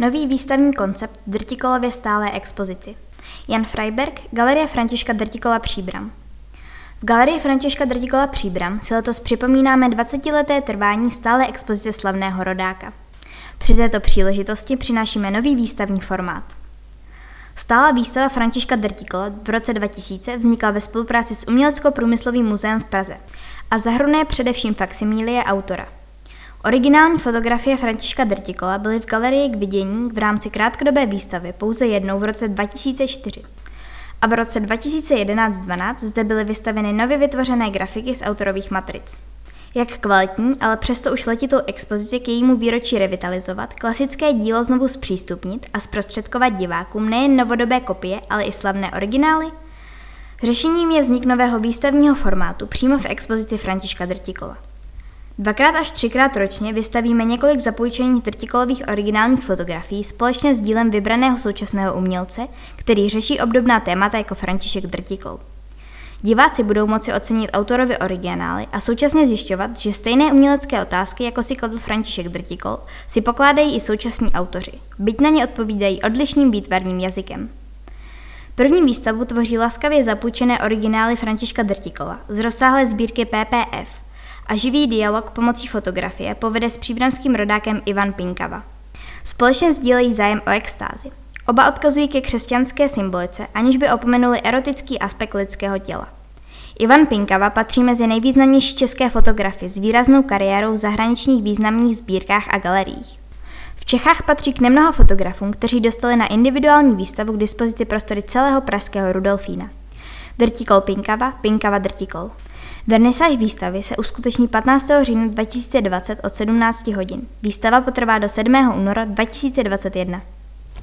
Nový výstavní koncept Drtikolově stálé expozici. Jan Freiberg, Galerie Františka Drtikola Příbram. V Galerii Františka Drtikola Příbram si letos připomínáme 20-leté trvání stále expozice slavného rodáka. Při této příležitosti přinášíme nový výstavní formát. Stála výstava Františka Drtikola v roce 2000 vznikla ve spolupráci s Umělecko-průmyslovým muzeem v Praze a zahrnuje především faksimílie autora – Originální fotografie Františka Drtikola byly v galerii k vidění v rámci krátkodobé výstavy pouze jednou v roce 2004. A v roce 2011-12 zde byly vystaveny nově vytvořené grafiky z autorových matric. Jak kvalitní, ale přesto už letitou expozici k jejímu výročí revitalizovat, klasické dílo znovu zpřístupnit a zprostředkovat divákům nejen novodobé kopie, ale i slavné originály? Řešením je vznik nového výstavního formátu přímo v expozici Františka Drtikola. Dvakrát až třikrát ročně vystavíme několik zapůjčených trtikolových originálních fotografií společně s dílem vybraného současného umělce, který řeší obdobná témata jako František Drtikol. Diváci budou moci ocenit autorovi originály a současně zjišťovat, že stejné umělecké otázky, jako si kladl František Drtikol, si pokládají i současní autoři, byť na ně odpovídají odlišným výtvarným jazykem. První výstavu tvoří laskavě zapůjčené originály Františka Drtikola z rozsáhlé sbírky PPF – a živý dialog pomocí fotografie povede s příbramským rodákem Ivan Pinkava. Společně sdílejí zájem o extázi. Oba odkazují ke křesťanské symbolice, aniž by opomenuli erotický aspekt lidského těla. Ivan Pinkava patří mezi nejvýznamnější české fotografy s výraznou kariérou v zahraničních významných sbírkách a galeriích. V Čechách patří k nemnoha fotografům, kteří dostali na individuální výstavu k dispozici prostory celého pražského Rudolfína. Drtikol Pinkava, Pinkava Drtikol. Vernisáž výstavy se uskuteční 15. října 2020 od 17 hodin. Výstava potrvá do 7. února 2021.